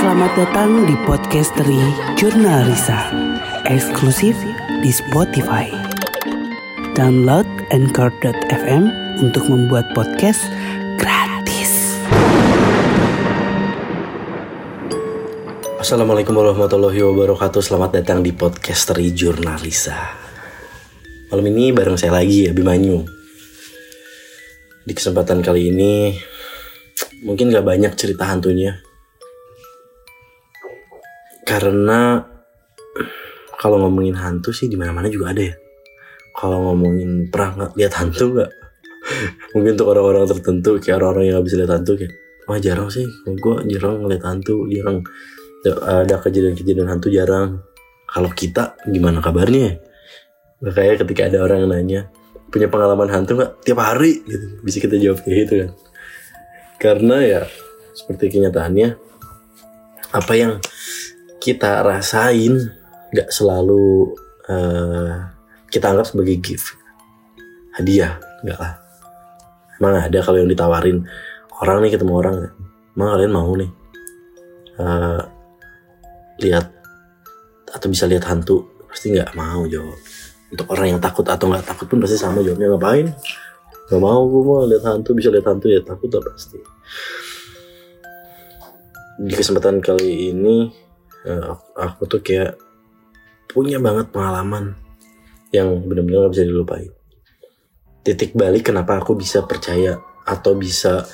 Selamat datang di Podcastery Jurnal Risa Eksklusif di Spotify. Download Anchor.fm untuk membuat podcast gratis. Assalamualaikum warahmatullahi wabarakatuh. Selamat datang di Podcastery Jurnal Risa. Malam ini bareng saya lagi ya Bimanyu Di kesempatan kali ini Mungkin gak banyak cerita hantunya karena kalau ngomongin hantu sih di mana mana juga ada ya. Kalau ngomongin pernah lihat hantu nggak? Mungkin untuk orang-orang tertentu kayak orang-orang yang bisa lihat hantu kayak wah jarang sih. Gue jarang ngeliat hantu jarang. Ada kejadian-kejadian hantu jarang. Kalau kita gimana kabarnya? Makanya ketika ada orang yang nanya punya pengalaman hantu nggak? Tiap hari gitu. Bisa kita jawab kayak gitu kan. Karena ya seperti kenyataannya apa yang kita rasain nggak selalu uh, kita anggap sebagai gift. Hadiah nggak lah. Emang ada kalau yang ditawarin orang nih ketemu orang. Emang kalian mau nih? Uh, lihat atau bisa lihat hantu pasti nggak mau jawab. Untuk orang yang takut atau nggak takut pun pasti sama jawabnya ngapain? Nggak mau gue mau lihat hantu bisa lihat hantu ya takut lah pasti. Di kesempatan kali ini uh, aku tuh kayak punya banget pengalaman yang benar-benar gak bisa dilupain. Titik balik kenapa aku bisa percaya atau bisa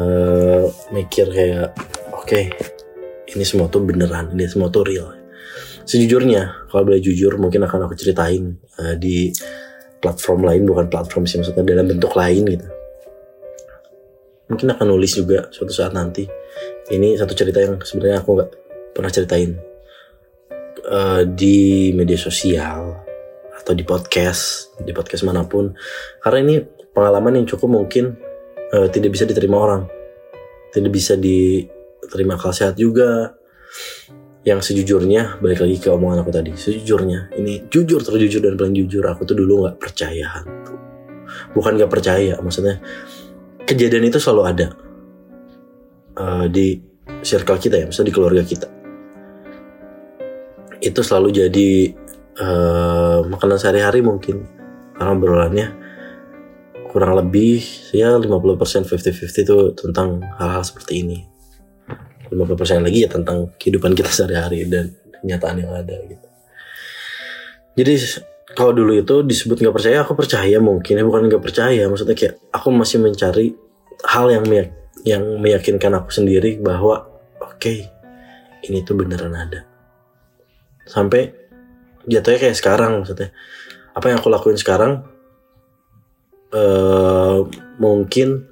uh, mikir kayak oke okay, ini semua tuh beneran, ini semua tuh real. Sejujurnya kalau boleh jujur mungkin akan aku ceritain uh, di platform lain bukan platform sih maksudnya dalam bentuk lain gitu. Mungkin akan nulis juga suatu saat nanti. Ini satu cerita yang sebenarnya aku nggak pernah ceritain uh, di media sosial atau di podcast di podcast mana pun. Karena ini pengalaman yang cukup mungkin uh, tidak bisa diterima orang. Tidak bisa diterima akal sehat juga. Yang sejujurnya balik lagi ke omongan aku tadi sejujurnya ini jujur terjujur dan paling jujur aku tuh dulu nggak percaya hantu. Bukan nggak percaya maksudnya kejadian itu selalu ada uh, di circle kita ya misalnya di keluarga kita itu selalu jadi uh, makanan sehari-hari mungkin. Karena obrolannya kurang lebih ya 50% 50-50 itu tentang hal-hal seperti ini. 50% lagi ya tentang kehidupan kita sehari-hari dan kenyataan yang ada gitu. Jadi kalau dulu itu disebut nggak percaya aku percaya mungkin. Ya bukan nggak percaya maksudnya kayak aku masih mencari hal yang meyak yang meyakinkan aku sendiri bahwa oke okay, ini tuh beneran ada sampai jatuhnya kayak sekarang maksudnya. Apa yang aku lakuin sekarang uh, mungkin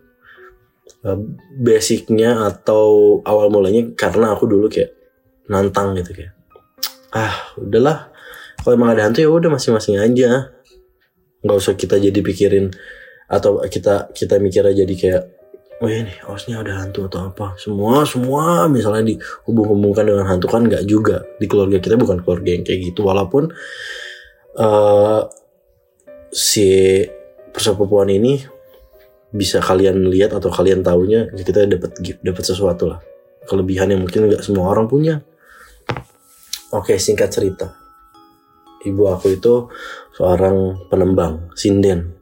uh, basicnya atau awal mulanya karena aku dulu kayak nantang gitu kayak ah udahlah. Kalau emang ada hantu ya udah masing-masing aja. Nggak usah kita jadi pikirin atau kita kita mikir aja jadi kayak oh ini harusnya ada hantu atau apa? Semua semua misalnya dihubung-hubungkan dengan hantu kan nggak juga. Di keluarga kita bukan keluarga yang kayak gitu. Walaupun uh, si persepupuan ini bisa kalian lihat atau kalian tahunya ya kita dapat dapat sesuatu lah. Kelebihan yang mungkin nggak semua orang punya. Oke singkat cerita. Ibu aku itu seorang penembang sinden.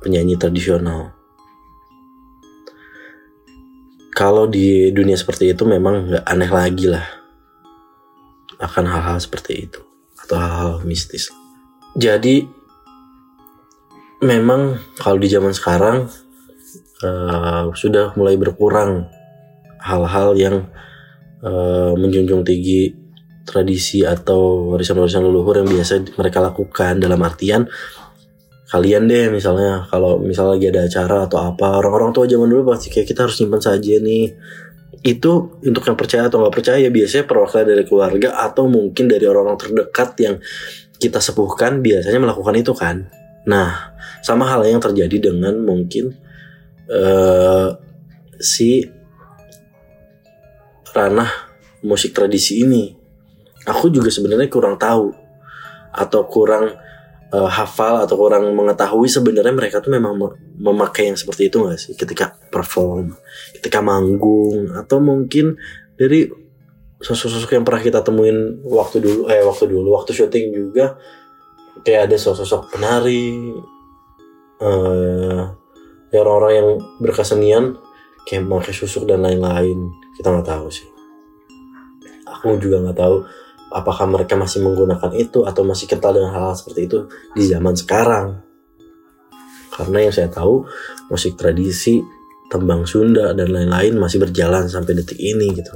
Penyanyi tradisional kalau di dunia seperti itu memang nggak aneh lagi lah. Akan hal-hal seperti itu. Atau hal-hal mistis. Jadi memang kalau di zaman sekarang uh, sudah mulai berkurang hal-hal yang uh, menjunjung tinggi tradisi atau warisan-warisan leluhur yang biasa mereka lakukan. Dalam artian kalian deh misalnya. Kalau misalnya lagi ada acara atau apa orang-orang tua zaman dulu pasti kayak kita harus simpan saja nih. Itu untuk yang percaya atau nggak percaya biasanya perwakilan dari keluarga atau mungkin dari orang-orang terdekat yang kita sepuhkan biasanya melakukan itu kan. Nah sama hal yang terjadi dengan mungkin uh, si ranah musik tradisi ini. Aku juga sebenarnya kurang tahu atau kurang uh, hafal atau kurang mengetahui sebenarnya mereka tuh memang memakai yang seperti itu gak sih? Ketika perform, ketika manggung atau mungkin dari sosok-sosok yang pernah kita temuin waktu dulu eh waktu dulu waktu syuting juga kayak ada sosok-sosok penari eh ya orang-orang yang berkesenian kayak pakai susuk dan lain-lain. Kita nggak tahu sih. Aku juga nggak tahu apakah mereka masih menggunakan itu atau masih kental dengan hal-hal seperti itu di zaman sekarang. Karena yang saya tahu musik tradisi tembang Sunda dan lain-lain masih berjalan sampai detik ini gitu.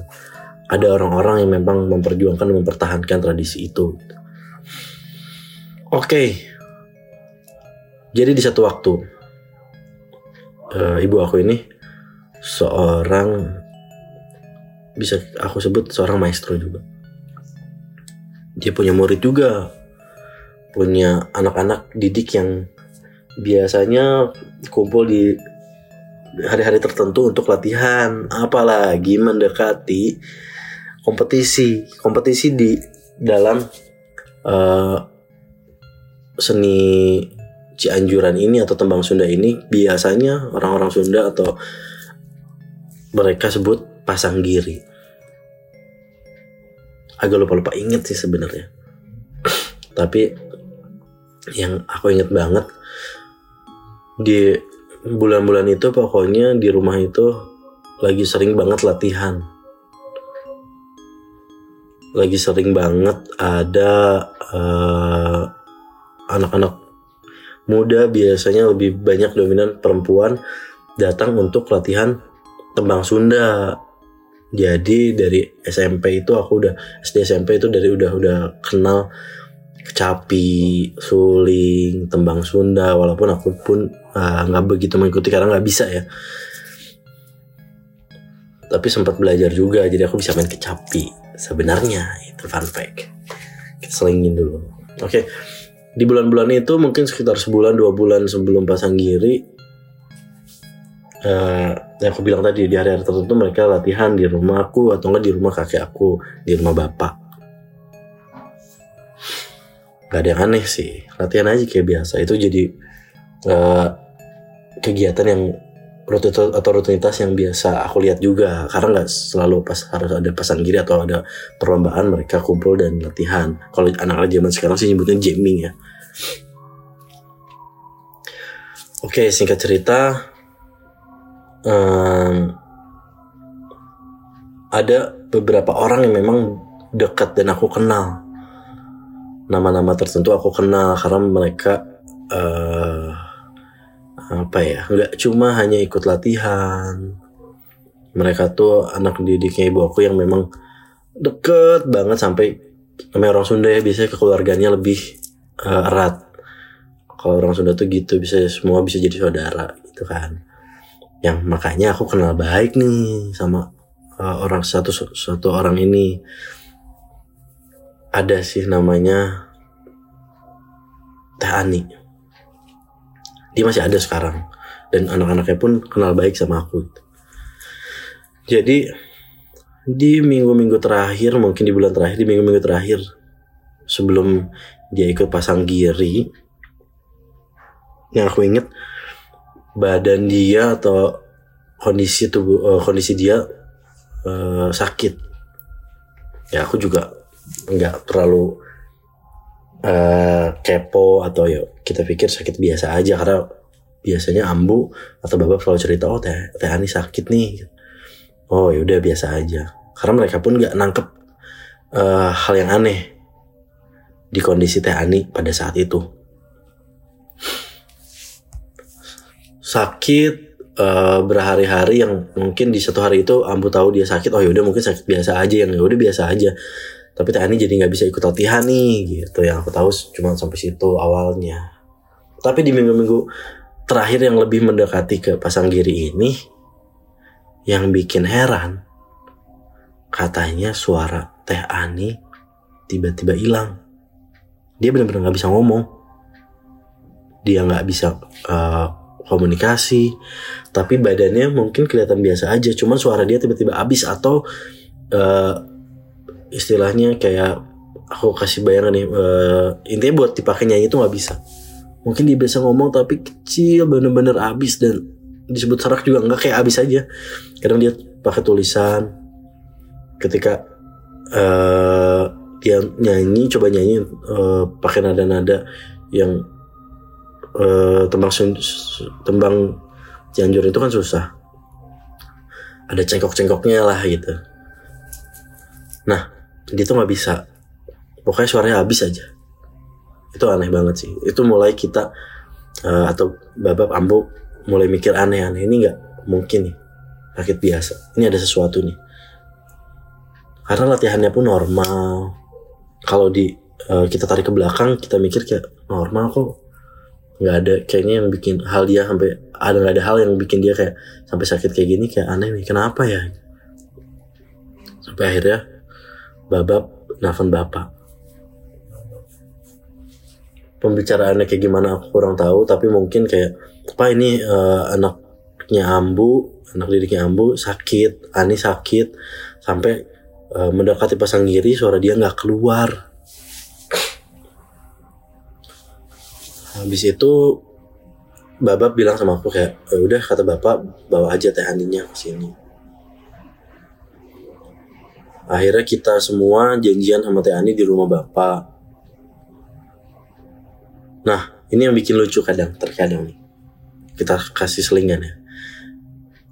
Ada orang-orang yang memang memperjuangkan dan mempertahankan tradisi itu oke. Jadi di satu waktu eh, ibu aku ini seorang bisa aku sebut seorang maestro juga dia punya murid juga. Punya anak-anak didik yang biasanya kumpul di hari-hari tertentu untuk latihan. Apalagi mendekati kompetisi. Kompetisi di dalam uh, seni Cianjuran ini atau tembang Sunda ini biasanya orang-orang Sunda atau mereka sebut pasang giri agak lupa-lupa inget sih sebenarnya. Tapi yang aku inget banget di bulan-bulan itu pokoknya di rumah itu lagi sering banget latihan. Lagi sering banget ada uh, anak-anak muda biasanya lebih banyak dominan perempuan datang untuk latihan tembang Sunda jadi dari SMP itu aku udah SD SMP itu dari udah udah kenal kecapi, suling, tembang Sunda walaupun aku pun nggak uh, begitu mengikuti karena nggak bisa ya. Tapi sempat belajar juga jadi aku bisa main kecapi. Sebenarnya itu fun fact. Selingin dulu. Oke. Okay. Di bulan-bulan itu mungkin sekitar sebulan dua bulan sebelum pasang giri uh, yang aku bilang tadi di hari-hari tertentu mereka latihan di rumahku atau enggak di rumah kakek aku di rumah bapak. Gak ada yang aneh sih. Latihan aja kayak biasa. Itu jadi uh, kegiatan yang rutinitas atau rutinitas yang biasa aku lihat juga. Karena nggak selalu pas harus ada pasang giri atau ada perlombaan mereka kumpul dan latihan. Kalau anak-anak zaman sekarang sih nyebutnya jamming ya. Oke singkat cerita um, ada beberapa orang yang memang dekat dan aku kenal. Nama-nama tertentu aku kenal karena mereka uh, apa ya nggak cuma hanya ikut latihan. Mereka tuh anak didiknya ibu aku yang memang deket banget sampai namanya orang Sunda ya biasanya kekeluarganya lebih uh, erat. Kalau orang Sunda tuh gitu bisa semua bisa jadi saudara gitu kan yang makanya aku kenal baik nih sama uh, orang satu satu orang ini ada sih namanya Teh Ani. Dia masih ada sekarang dan anak-anaknya pun kenal baik sama aku. Jadi di minggu-minggu terakhir, mungkin di bulan terakhir, di minggu-minggu terakhir sebelum dia ikut pasang giri, yang aku inget badan dia atau kondisi tubuh uh, kondisi dia uh, sakit. Ya aku juga nggak terlalu uh, kepo atau ya kita pikir sakit biasa aja karena biasanya ambu atau bapak selalu cerita oh teh teh Ani sakit nih. Oh ya udah biasa aja. Karena mereka pun nggak nangkep uh, hal yang aneh di kondisi teh Ani pada saat itu sakit uh, berhari-hari yang mungkin di satu hari itu Ambu tahu dia sakit oh yaudah mungkin sakit biasa aja yang ya udah biasa aja. Tapi Tani jadi nggak bisa ikut latihan nih gitu. Yang aku tahu cuma sampai situ awalnya. Tapi di minggu-minggu terakhir yang lebih mendekati ke pasang giri ini yang bikin heran katanya suara Teh Ani tiba-tiba hilang. Dia benar-benar nggak bisa ngomong. Dia nggak bisa uh, komunikasi tapi badannya mungkin kelihatan biasa aja cuman suara dia tiba-tiba habis atau uh, istilahnya kayak aku kasih bayangan nih uh, intinya buat dipakai nyanyi itu nggak bisa. Mungkin dia bisa ngomong tapi kecil bener-bener abis dan disebut serak juga nggak kayak abis aja. Kadang dia pakai tulisan ketika uh, dia nyanyi coba nyanyi uh, pakai nada-nada yang uh, tembang tembang Cianjur itu kan susah. Ada cengkok-cengkoknya lah gitu. Nah dia tuh nggak bisa. Pokoknya suaranya habis aja. Itu aneh banget sih. Itu mulai kita uh, atau babab ambu mulai mikir aneh-aneh. Ini nggak mungkin nih. Sakit biasa. Ini ada sesuatu nih. Karena latihannya pun normal. Kalau di uh, kita tarik ke belakang kita mikir kayak normal kok nggak ada kayaknya yang bikin hal dia sampai ada nggak ada hal yang bikin dia kayak sampai sakit kayak gini kayak aneh nih kenapa ya? Sampai akhirnya babab nafan bapak. Pembicaraannya kayak gimana aku kurang tahu tapi mungkin kayak apa ini uh, anaknya ambu anak didiknya ambu sakit ani sakit. Sampai uh, mendekati pasang kiri suara dia nggak keluar habis itu bapak bilang sama aku kayak e, udah kata bapak bawa aja teh aninya ke sini. Akhirnya kita semua janjian sama teh ani di rumah bapak. Nah ini yang bikin lucu kadang terkadang nih. Kita kasih selingan ya.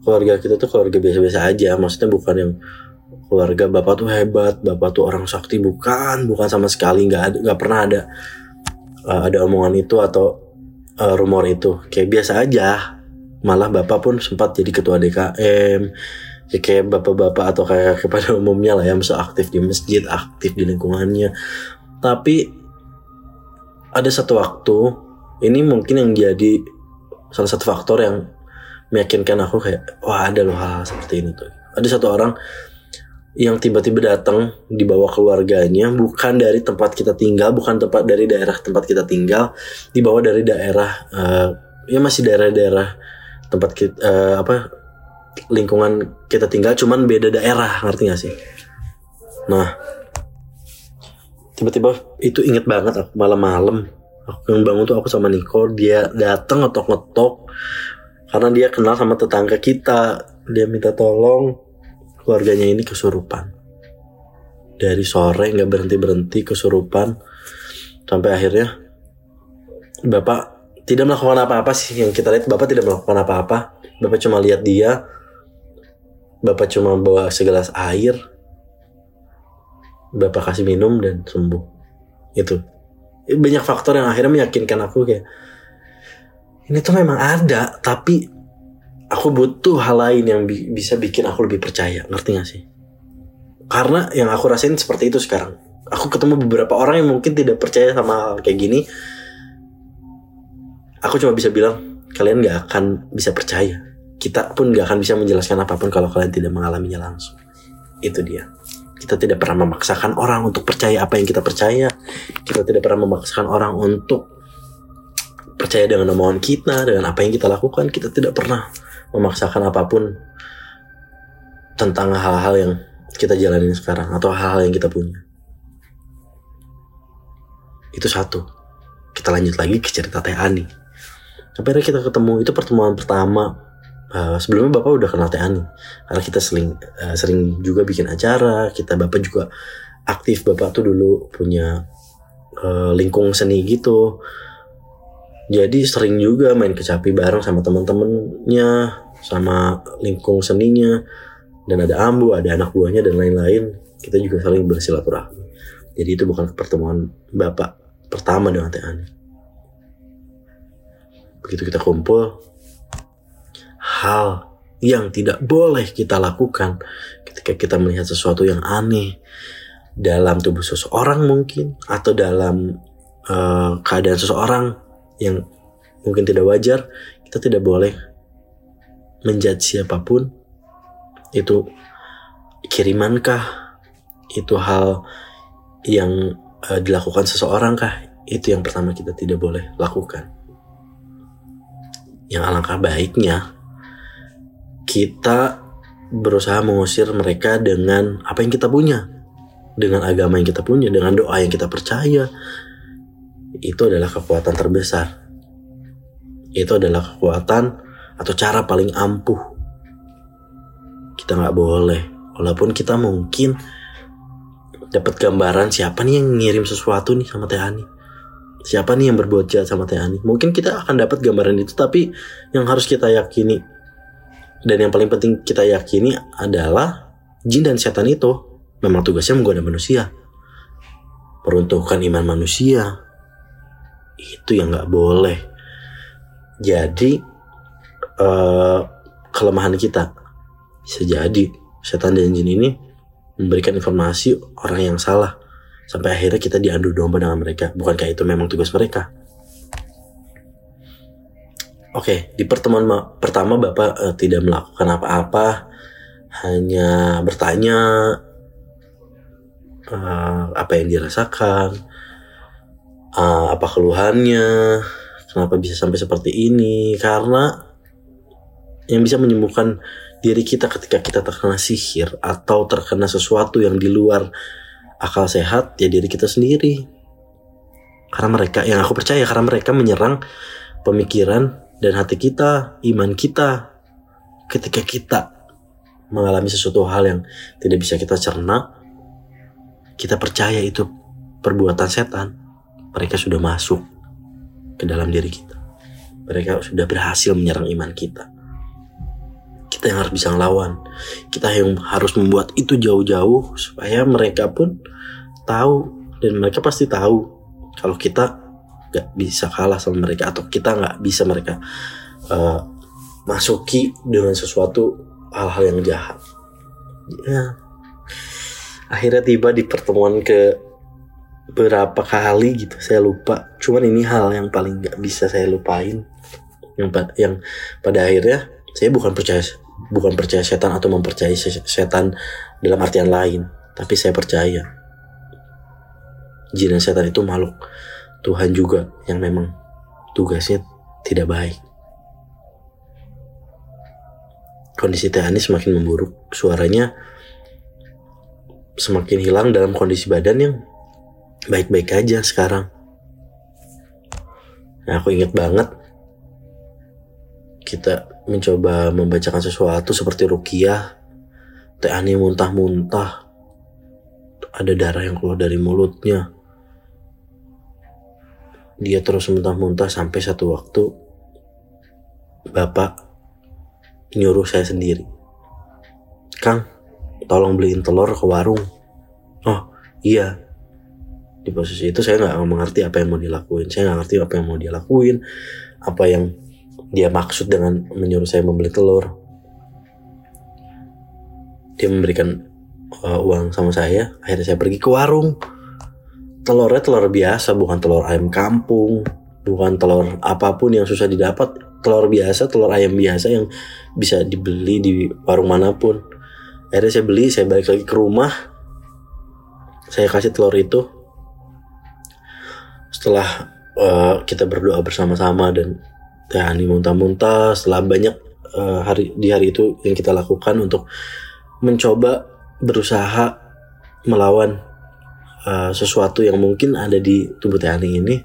Keluarga kita tuh keluarga biasa-biasa aja maksudnya bukan yang keluarga bapak tuh hebat bapak tuh orang sakti bukan bukan sama sekali nggak ada nggak pernah ada uh, ada omongan itu atau uh, rumor itu. Kayak biasa aja. Malah bapak pun sempat jadi ketua DKM ya kayak bapak-bapak atau kayak kepada umumnya lah yang bisa aktif di masjid aktif di lingkungannya. Tapi ada satu waktu ini mungkin yang jadi salah satu faktor yang meyakinkan aku kayak wah ada loh hal, -hal seperti ini tuh. Ada satu orang yang tiba-tiba datang dibawa keluarganya bukan dari tempat kita tinggal bukan tempat dari daerah tempat kita tinggal dibawa dari daerah uh, ya masih daerah-daerah tempat kita uh, eh, apa lingkungan kita tinggal cuman beda daerah ngerti gak sih? Nah tiba-tiba itu inget banget aku malam-malam aku yang bangun tuh aku sama Niko dia datang ngetok-ngetok karena dia kenal sama tetangga kita dia minta tolong keluarganya ini kesurupan. Dari sore nggak berhenti berhenti kesurupan sampai akhirnya bapak tidak melakukan apa-apa sih. Yang kita lihat bapak tidak melakukan apa-apa. Bapak cuma lihat dia. Bapak cuma bawa segelas air. Bapak kasih minum dan sembuh. Itu. Banyak faktor yang akhirnya meyakinkan aku kayak ini tuh memang ada tapi aku butuh hal lain yang bi bisa bikin aku lebih percaya ngerti gak sih? Karena yang aku rasain seperti itu sekarang. Aku ketemu beberapa orang yang mungkin tidak percaya sama hal kayak gini. Aku cuma bisa bilang kalian gak akan bisa percaya. Kita pun gak akan bisa menjelaskan apa pun kalau kalian tidak mengalaminya langsung. Itu dia. Kita tidak pernah memaksakan orang untuk percaya apa yang kita percaya. Kita tidak pernah memaksakan orang untuk percaya dengan omongan kita dengan apa yang kita lakukan. Kita tidak pernah memaksakan apa pun tentang hal-hal yang kita jalanin sekarang atau hal-hal yang kita punya. Itu satu. Kita lanjut lagi ke cerita Teh Ani. Sampai kita ketemu itu pertemuan pertama. Uh, sebelumnya bapak udah kenal Teh Ani karena kita sering uh, sering juga bikin acara. Kita bapak juga aktif. Bapak tuh dulu punya uh, lingkung seni gitu jadi sering juga main kecapi bareng sama teman-temannya sama lingkung seninya. Dan ada ambu ada anak buahnya dan lain-lain. Kita juga saling bersilaturahmi. Jadi itu bukan pertemuan bapak pertama dengan Teh Ani. Begitu kita kumpul hal yang tidak boleh kita lakukan ketika kita melihat sesuatu yang aneh dalam tubuh seseorang mungkin atau dalam uh, keadaan seseorang yang mungkin tidak wajar, kita tidak boleh menjudge siapa pun. Itu kirimankah? Itu hal yang uh, dilakukan seseorang kah? Itu yang pertama kita tidak boleh lakukan. Yang alangkah baiknya kita berusaha mengusir mereka dengan apa yang kita punya, dengan agama yang kita punya, dengan doa yang kita percaya, itu adalah kekuatan terbesar. Itu adalah kekuatan atau cara paling ampuh. Kita nggak boleh walaupun kita mungkin dapat gambaran siapa nih yang ngirim sesuatu nih sama Teh Ani siapa nih yang berbuat jahat sama Teh Ani mungkin kita akan dapat gambaran itu tapi yang harus kita yakini dan yang paling penting kita yakini adalah jin dan setan itu memang tugasnya menggoda manusia peruntukan iman manusia itu yang nggak boleh. Jadi uh, kelemahan kita bisa jadi setan dan jin ini memberikan informasi orang yang salah sampai akhirnya kita diadu domba dengan mereka. Bukankah itu memang tugas mereka? Oke, di pertemuan pertama Bapak uh, tidak melakukan apa-apa, hanya bertanya uh, apa yang dirasakan, uh, apa keluhannya, kenapa bisa sampai seperti ini, karena yang bisa menyembuhkan diri kita ketika kita terkena sihir atau terkena sesuatu yang di luar akal sehat ya diri kita sendiri. Karena mereka yang aku percaya karena mereka menyerang pemikiran dan hati kita iman kita. Ketika kita mengalami sesuatu hal yang tidak bisa kita cerna kita percaya itu perbuatan setan mereka sudah masuk ke dalam diri kita. Mereka sudah berhasil menyerang iman kita. Kita yang harus bisa ngelawan. Kita yang harus membuat itu jauh-jauh supaya mereka pun tahu. Dan mereka pasti tahu kalau kita gak bisa kalah sama mereka atau kita nggak bisa mereka uh, masuki dengan sesuatu hal-hal yang jahat. Ya. Akhirnya tiba di pertemuan ke berapa kali gitu saya lupa. Cuman ini hal yang paling nggak bisa saya lupain. Yang yang pada akhirnya saya bukan percaya bukan percaya setan atau mempercayai setan dalam artian lain, tapi saya percaya. Jin dan setan itu makhluk Tuhan juga yang memang tugasnya tidak baik. Kondisi Teh semakin memburuk, suaranya semakin hilang dalam kondisi badan yang baik-baik aja sekarang. Nah, aku inget banget kita mencoba membacakan sesuatu seperti rukiah, Teh Ani muntah-muntah, ada darah yang keluar dari mulutnya. Dia terus muntah-muntah sampai satu waktu Bapak nyuruh saya sendiri. Kang, tolong beliin telur ke warung. Oh, iya. Di posisi itu saya nggak mengerti apa yang mau dilakuin. Saya nggak ngerti apa yang mau dia lakuin, apa yang dia maksud dengan menyuruh saya membeli telur. Dia memberikan uh, uang sama saya akhirnya saya pergi ke warung. Telurnya telur biasa bukan telur ayam kampung bukan telur apa pun yang susah didapat. Telur biasa telur ayam biasa yang bisa dibeli di warung mana pun. Akhirnya saya beli saya balik lagi ke rumah. Saya kasih telur itu setelah uh, kita berdoa bersama-sama dan Ani muntah-muntah setelah banyak uh, hari di hari itu yang kita lakukan untuk mencoba berusaha melawan uh, sesuatu yang mungkin ada di tubuh Teh Ani ini.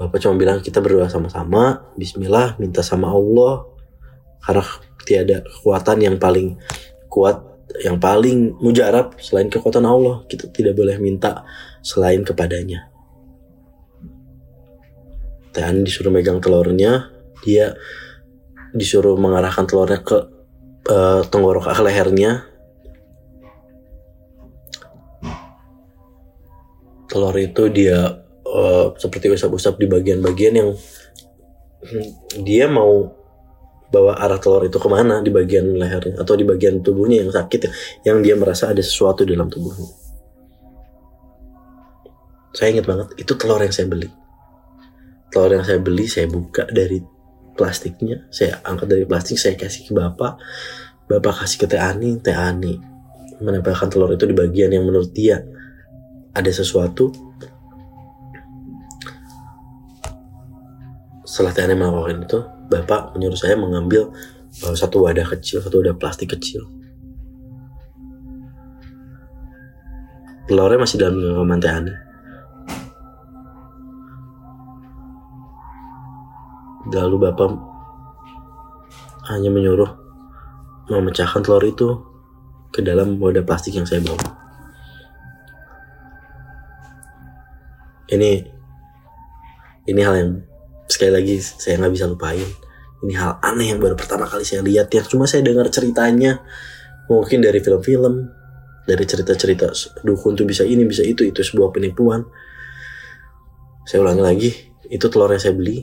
Bapak cuma bilang kita berdoa sama-sama, Bismillah, minta sama Allah, karena tiada kekuatan yang paling kuat, yang paling mujarab selain kekuatan Allah. Kita tidak boleh minta selain kepadanya. Tehan disuruh megang telurnya, dia disuruh mengarahkan telurnya ke uh, tenggorok ke lehernya. Telur itu dia uh, seperti usap-usap di bagian-bagian yang dia mau bawa arah telur itu ke mana di bagian lehernya atau di bagian tubuhnya yang sakit ya, yang dia merasa ada sesuatu dalam tubuhnya. Saya ingat banget itu telur yang saya beli. Telur yang saya beli saya buka dari plastiknya saya angkat dari plastik saya kasih ke bapak. Bapak kasih ke teh ani teh ani menempelkan telur itu di bagian yang menurut dia ada sesuatu. Setelah teh ani melakukan itu bapak menyuruh saya mengambil uh, satu wadah kecil satu wadah plastik kecil. Telurnya masih dalam genggaman teh ani lalu bapak hanya menyuruh memecahkan telur itu ke dalam wadah plastik yang saya bawa. Ini ini hal yang sekali lagi saya nggak bisa lupain. Ini hal aneh yang baru pertama kali saya lihat ya. Cuma saya dengar ceritanya mungkin dari film-film, dari cerita-cerita dukun tuh bisa ini bisa itu itu sebuah penipuan. Saya ulangi lagi, itu telur yang saya beli,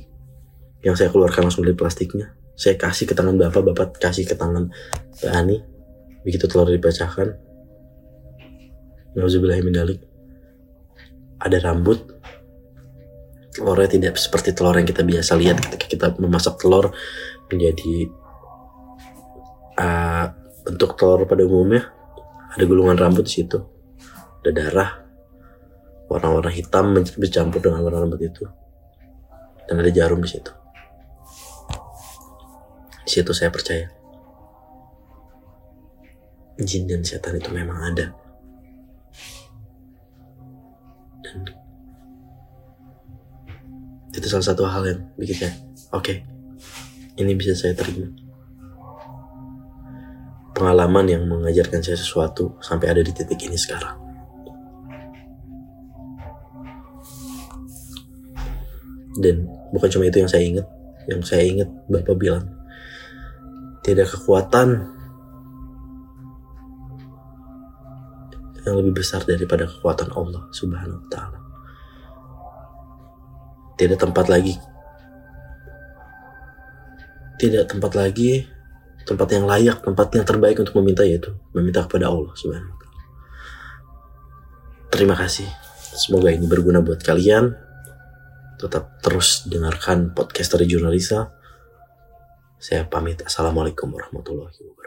yang saya keluarkan langsung dari plastiknya. Saya kasih ke tangan bapak, bapak kasih ke tangan Mbak Ani. Begitu telur dipecahkan, Nauzubillahiminalik. Ada rambut, telurnya tidak seperti telur yang kita biasa lihat ketika kita memasak telur menjadi uh, bentuk telur pada umumnya. Ada gulungan rambut di situ. Ada darah. Warna-warna hitam bercampur dengan warna rambut itu. Dan ada jarum di situ di situ saya percaya. Jin dan setan itu memang ada. Dan itu salah satu hal yang bikin saya oke okay, ini bisa saya terima. Pengalaman yang mengajarkan saya sesuatu sampai ada di titik ini sekarang. Dan bukan cuma itu yang saya ingat yang saya ingat bapak bilang tidak kekuatan yang lebih besar daripada kekuatan Allah subhanahu wa ta'ala. Tidak tempat lagi. Tidak tempat lagi tempat yang layak tempat yang terbaik untuk meminta yaitu meminta kepada Allah subhanahu wa ta'ala. Terima kasih. Semoga ini berguna buat kalian. Tetap terus dengarkan podcast dari Jurnalisa saya pamit. Assalamualaikum warahmatullahi wabarakatuh